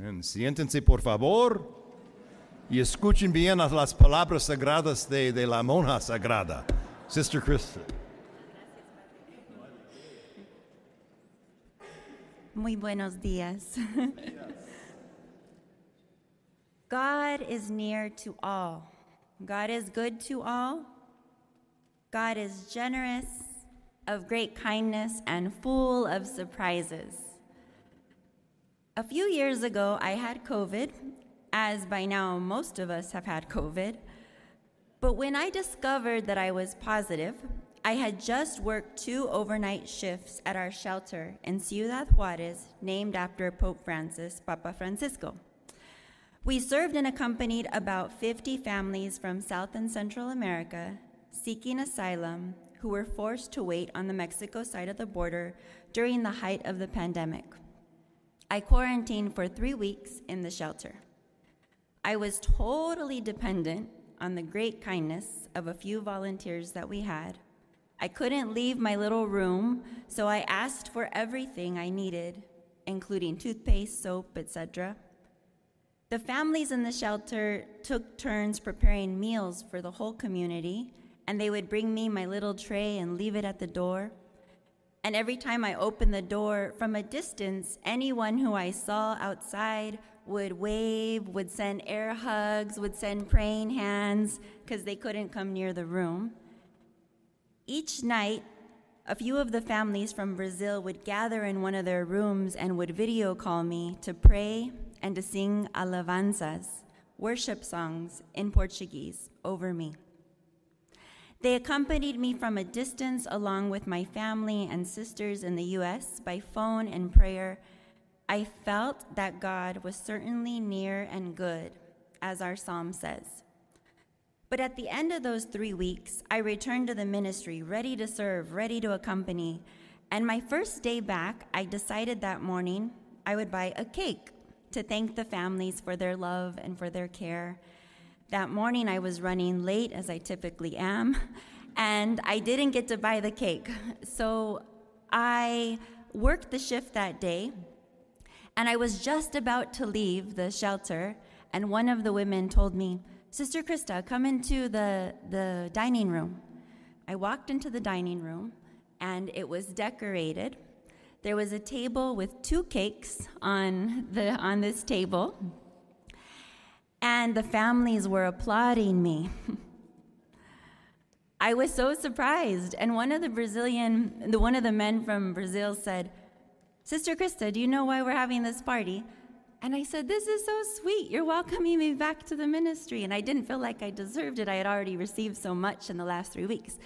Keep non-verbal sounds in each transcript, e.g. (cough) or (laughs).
Amén. Siéntense, por favor, y escuchen bien las palabras sagradas de, de la monja sagrada, Sister Christa. Muy buenos días. (laughs) God is near to all. God is good to all. God is generous, of great kindness, and full of surprises. A few years ago, I had COVID, as by now most of us have had COVID. But when I discovered that I was positive, I had just worked two overnight shifts at our shelter in Ciudad Juarez, named after Pope Francis, Papa Francisco. We served and accompanied about 50 families from South and Central America seeking asylum who were forced to wait on the Mexico side of the border during the height of the pandemic. I quarantined for three weeks in the shelter. I was totally dependent on the great kindness of a few volunteers that we had. I couldn't leave my little room, so I asked for everything I needed, including toothpaste, soap, etc. The families in the shelter took turns preparing meals for the whole community, and they would bring me my little tray and leave it at the door. And every time I opened the door from a distance, anyone who I saw outside would wave, would send air hugs, would send praying hands because they couldn't come near the room. Each night, a few of the families from Brazil would gather in one of their rooms and would video call me to pray and to sing alabanzas, worship songs in Portuguese, over me. They accompanied me from a distance along with my family and sisters in the US by phone and prayer. I felt that God was certainly near and good, as our psalm says. But at the end of those three weeks, I returned to the ministry, ready to serve, ready to accompany. And my first day back, I decided that morning I would buy a cake to thank the families for their love and for their care. That morning, I was running late, as I typically am, and I didn't get to buy the cake. So I worked the shift that day, and I was just about to leave the shelter, and one of the women told me, Sister Christa, come into the, the dining room. I walked into the dining room, and it was decorated there was a table with two cakes on, the, on this table, and the families were applauding me. (laughs) I was so surprised, and one of the Brazilian, the one of the men from Brazil said, "Sister Christa, do you know why we're having this party?" And I said, This is so sweet. You're welcoming me back to the ministry. And I didn't feel like I deserved it. I had already received so much in the last three weeks.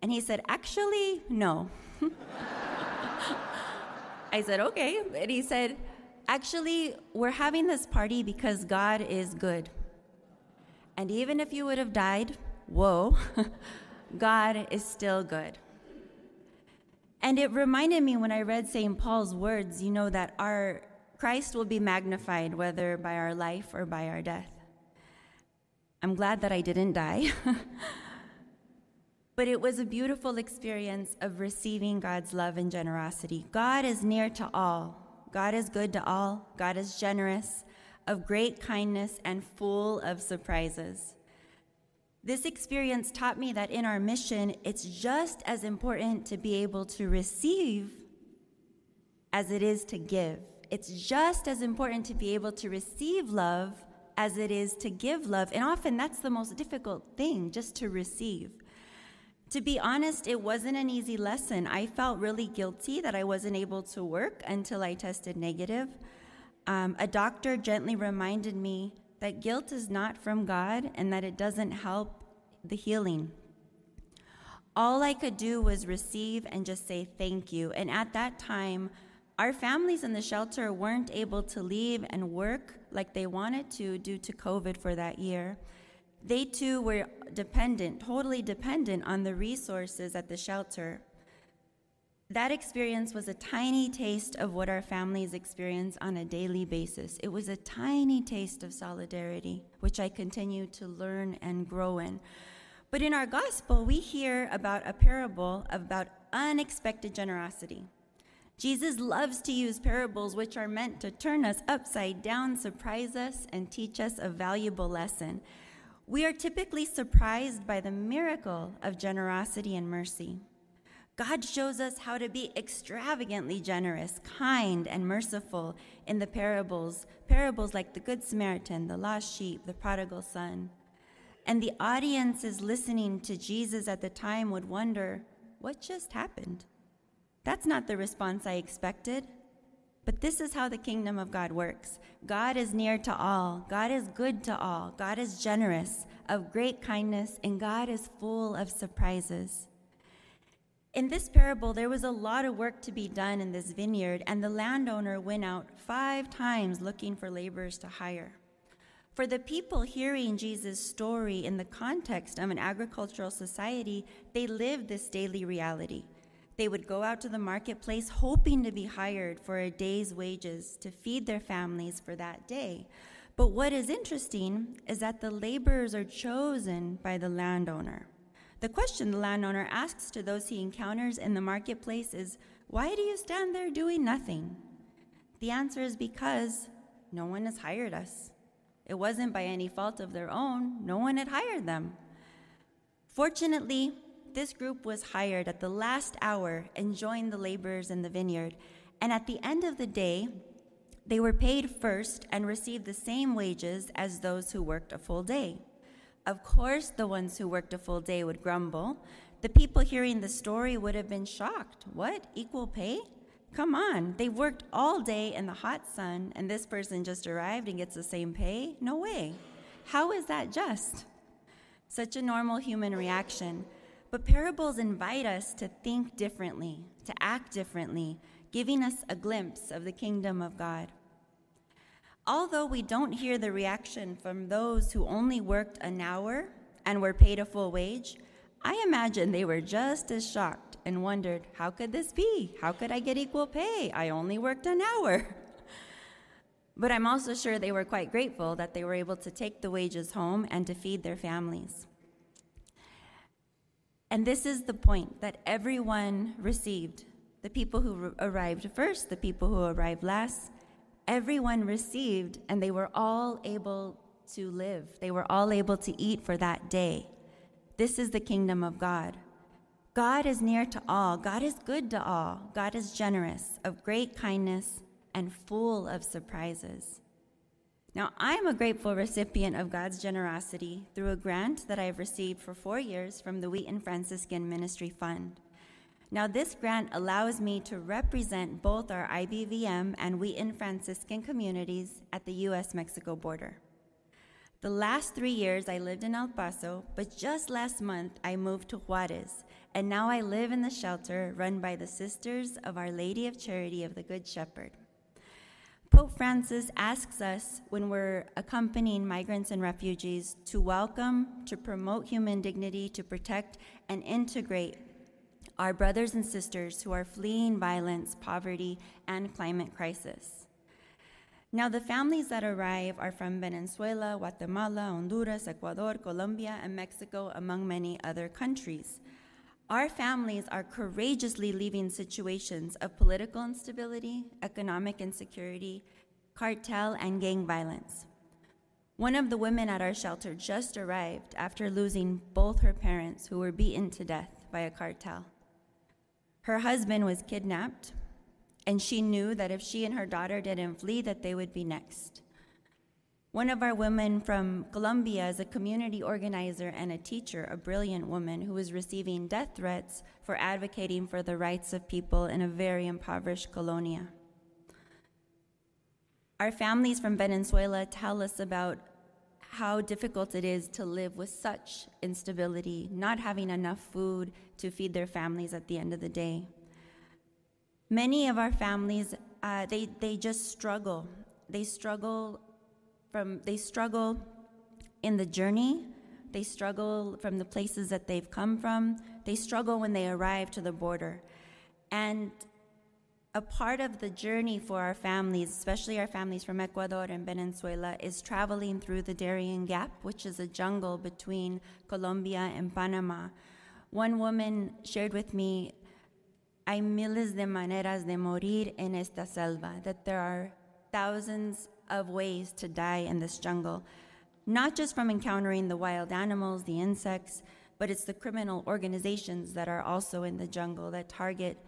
And he said, Actually, no. (laughs) I said, okay. And he said, actually, we're having this party because God is good. And even if you would have died, whoa, (laughs) God is still good. And it reminded me when I read St. Paul's words, you know, that our Christ will be magnified whether by our life or by our death. I'm glad that I didn't die. (laughs) But it was a beautiful experience of receiving God's love and generosity. God is near to all. God is good to all. God is generous, of great kindness, and full of surprises. This experience taught me that in our mission, it's just as important to be able to receive as it is to give. It's just as important to be able to receive love as it is to give love. And often that's the most difficult thing, just to receive. To be honest, it wasn't an easy lesson. I felt really guilty that I wasn't able to work until I tested negative. Um, a doctor gently reminded me that guilt is not from God and that it doesn't help the healing. All I could do was receive and just say thank you. And at that time, our families in the shelter weren't able to leave and work like they wanted to due to COVID for that year. They too were dependent, totally dependent on the resources at the shelter. That experience was a tiny taste of what our families experience on a daily basis. It was a tiny taste of solidarity, which I continue to learn and grow in. But in our gospel, we hear about a parable about unexpected generosity. Jesus loves to use parables which are meant to turn us upside down, surprise us, and teach us a valuable lesson. We are typically surprised by the miracle of generosity and mercy. God shows us how to be extravagantly generous, kind, and merciful in the parables, parables like the Good Samaritan, the lost sheep, the prodigal son. And the audiences listening to Jesus at the time would wonder, what just happened? That's not the response I expected. But this is how the kingdom of God works God is near to all, God is good to all, God is generous, of great kindness, and God is full of surprises. In this parable, there was a lot of work to be done in this vineyard, and the landowner went out five times looking for laborers to hire. For the people hearing Jesus' story in the context of an agricultural society, they lived this daily reality. They would go out to the marketplace hoping to be hired for a day's wages to feed their families for that day. But what is interesting is that the laborers are chosen by the landowner. The question the landowner asks to those he encounters in the marketplace is, Why do you stand there doing nothing? The answer is because no one has hired us. It wasn't by any fault of their own, no one had hired them. Fortunately, this group was hired at the last hour and joined the laborers in the vineyard. And at the end of the day, they were paid first and received the same wages as those who worked a full day. Of course, the ones who worked a full day would grumble. The people hearing the story would have been shocked. What? Equal pay? Come on, they worked all day in the hot sun, and this person just arrived and gets the same pay? No way. How is that just? Such a normal human reaction. But parables invite us to think differently, to act differently, giving us a glimpse of the kingdom of God. Although we don't hear the reaction from those who only worked an hour and were paid a full wage, I imagine they were just as shocked and wondered, how could this be? How could I get equal pay? I only worked an hour. (laughs) But I'm also sure they were quite grateful that they were able to take the wages home and to feed their families. And this is the point that everyone received the people who arrived first, the people who arrived last, everyone received, and they were all able to live. They were all able to eat for that day. This is the kingdom of God. God is near to all. God is good to all. God is generous, of great kindness, and full of surprises. Now, I am a grateful recipient of God's generosity through a grant that I have received for four years from the Wheaton Franciscan Ministry Fund. Now, this grant allows me to represent both our IBVM and Wheaton Franciscan communities at the US Mexico border. The last three years I lived in El Paso, but just last month I moved to Juarez, and now I live in the shelter run by the Sisters of Our Lady of Charity of the Good Shepherd. Pope Francis asks us when we're accompanying migrants and refugees to welcome, to promote human dignity, to protect and integrate our brothers and sisters who are fleeing violence, poverty, and climate crisis. Now, the families that arrive are from Venezuela, Guatemala, Honduras, Ecuador, Colombia, and Mexico, among many other countries. Our families are courageously leaving situations of political instability, economic insecurity, cartel, and gang violence. One of the women at our shelter just arrived after losing both her parents, who were beaten to death by a cartel. Her husband was kidnapped, and she knew that if she and her daughter didn't flee, that they would be next. One of our women from Colombia is a community organizer and a teacher, a brilliant woman who is receiving death threats for advocating for the rights of people in a very impoverished colonia. Our families from Venezuela tell us about how difficult it is to live with such instability, not having enough food to feed their families at the end of the day. Many of our families, uh, they, they just struggle. They struggle from they struggle in the journey. They struggle from the places that they've come from. They struggle when they arrive to the border. And a part of the journey for our families, especially our families from Ecuador and Venezuela, is traveling through the Darien Gap, which is a jungle between Colombia and Panama. One woman shared with me hay miles de maneras de morir en esta selva, that there are thousands of ways to die in this jungle, not just from encountering the wild animals, the insects, but it's the criminal organizations that are also in the jungle that target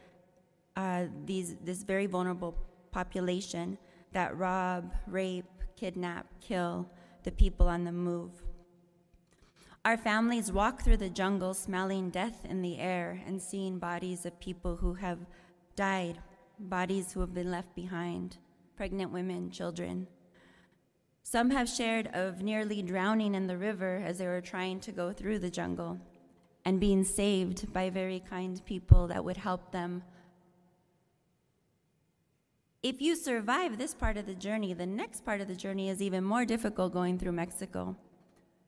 uh, these, this very vulnerable population that rob, rape, kidnap, kill the people on the move. Our families walk through the jungle smelling death in the air and seeing bodies of people who have died, bodies who have been left behind, pregnant women, children. Some have shared of nearly drowning in the river as they were trying to go through the jungle and being saved by very kind people that would help them. If you survive this part of the journey, the next part of the journey is even more difficult going through Mexico.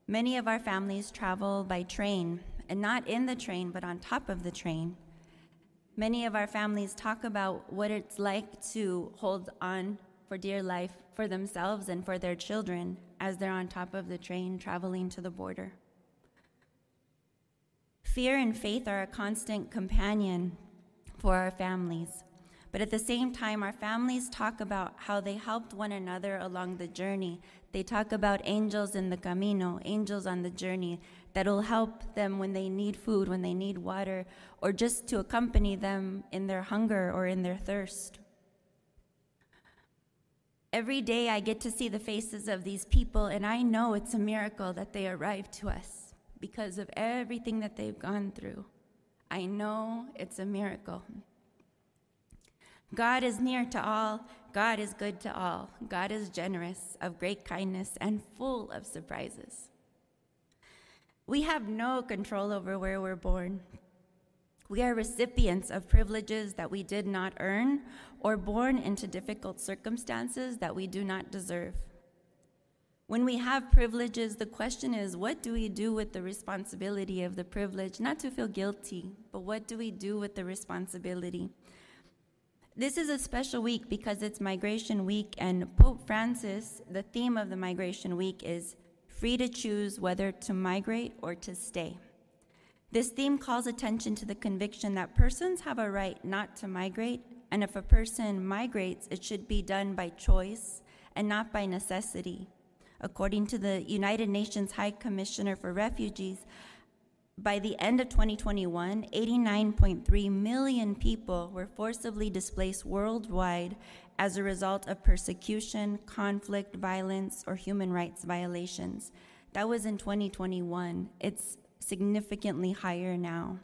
Many of our families travel by train, and not in the train, but on top of the train. Many of our families talk about what it's like to hold on for dear life for themselves and for their children as they're on top of the train traveling to the border. Fear and faith are a constant companion for our families. But at the same time, our families talk about how they helped one another along the journey. They talk about angels in the camino, angels on the journey that'll help them when they need food, when they need water, or just to accompany them in their hunger or in their thirst. Every day I get to see the faces of these people, and I know it's a miracle that they arrived to us because of everything that they've gone through. I know it's a miracle. God is near to all. God is good to all. God is generous, of great kindness, and full of surprises. We have no control over where we're born. We are recipients of privileges that we did not earn or born into difficult circumstances that we do not deserve. When we have privileges, the question is what do we do with the responsibility of the privilege? Not to feel guilty, but what do we do with the responsibility? This is a special week because it's Migration Week, and Pope Francis, the theme of the Migration Week is free to choose whether to migrate or to stay. This theme calls attention to the conviction that persons have a right not to migrate, and if a person migrates, it should be done by choice and not by necessity. According to the United Nations High Commissioner for Refugees, by the end of 2021, 89.3 million people were forcibly displaced worldwide as a result of persecution, conflict, violence, or human rights violations. That was in 2021. It's significantly higher now.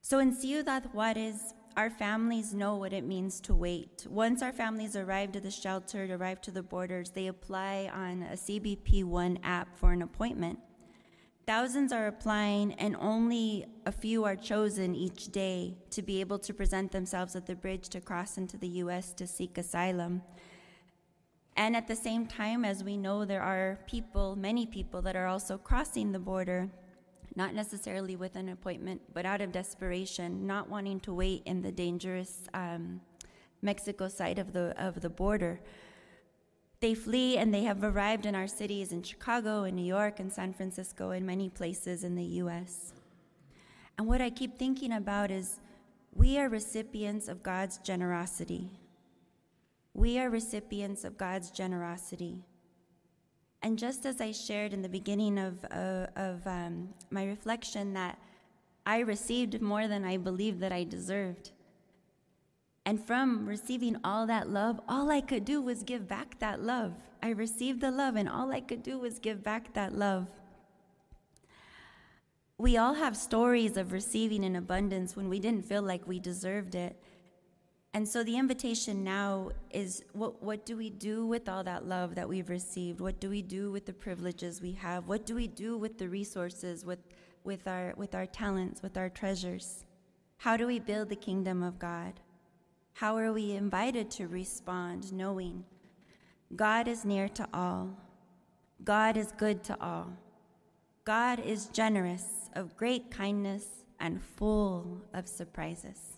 So in Ciudad Juarez, our families know what it means to wait. Once our families arrive to the shelter, arrive to the borders, they apply on a CBP One app for an appointment. Thousands are applying, and only a few are chosen each day to be able to present themselves at the bridge to cross into the U.S. to seek asylum. And at the same time, as we know, there are people, many people, that are also crossing the border, not necessarily with an appointment, but out of desperation, not wanting to wait in the dangerous um, Mexico side of the, of the border. They flee and they have arrived in our cities in Chicago and New York and San Francisco and many places in the US. And what I keep thinking about is we are recipients of God's generosity. We are recipients of God's generosity. And just as I shared in the beginning of, uh, of um, my reflection, that I received more than I believed that I deserved. And from receiving all that love, all I could do was give back that love. I received the love, and all I could do was give back that love. We all have stories of receiving in abundance when we didn't feel like we deserved it. And so the invitation now is what, what do we do with all that love that we've received? What do we do with the privileges we have? What do we do with the resources, with, with, our, with our talents, with our treasures? How do we build the kingdom of God? How are we invited to respond knowing God is near to all? God is good to all. God is generous, of great kindness, and full of surprises.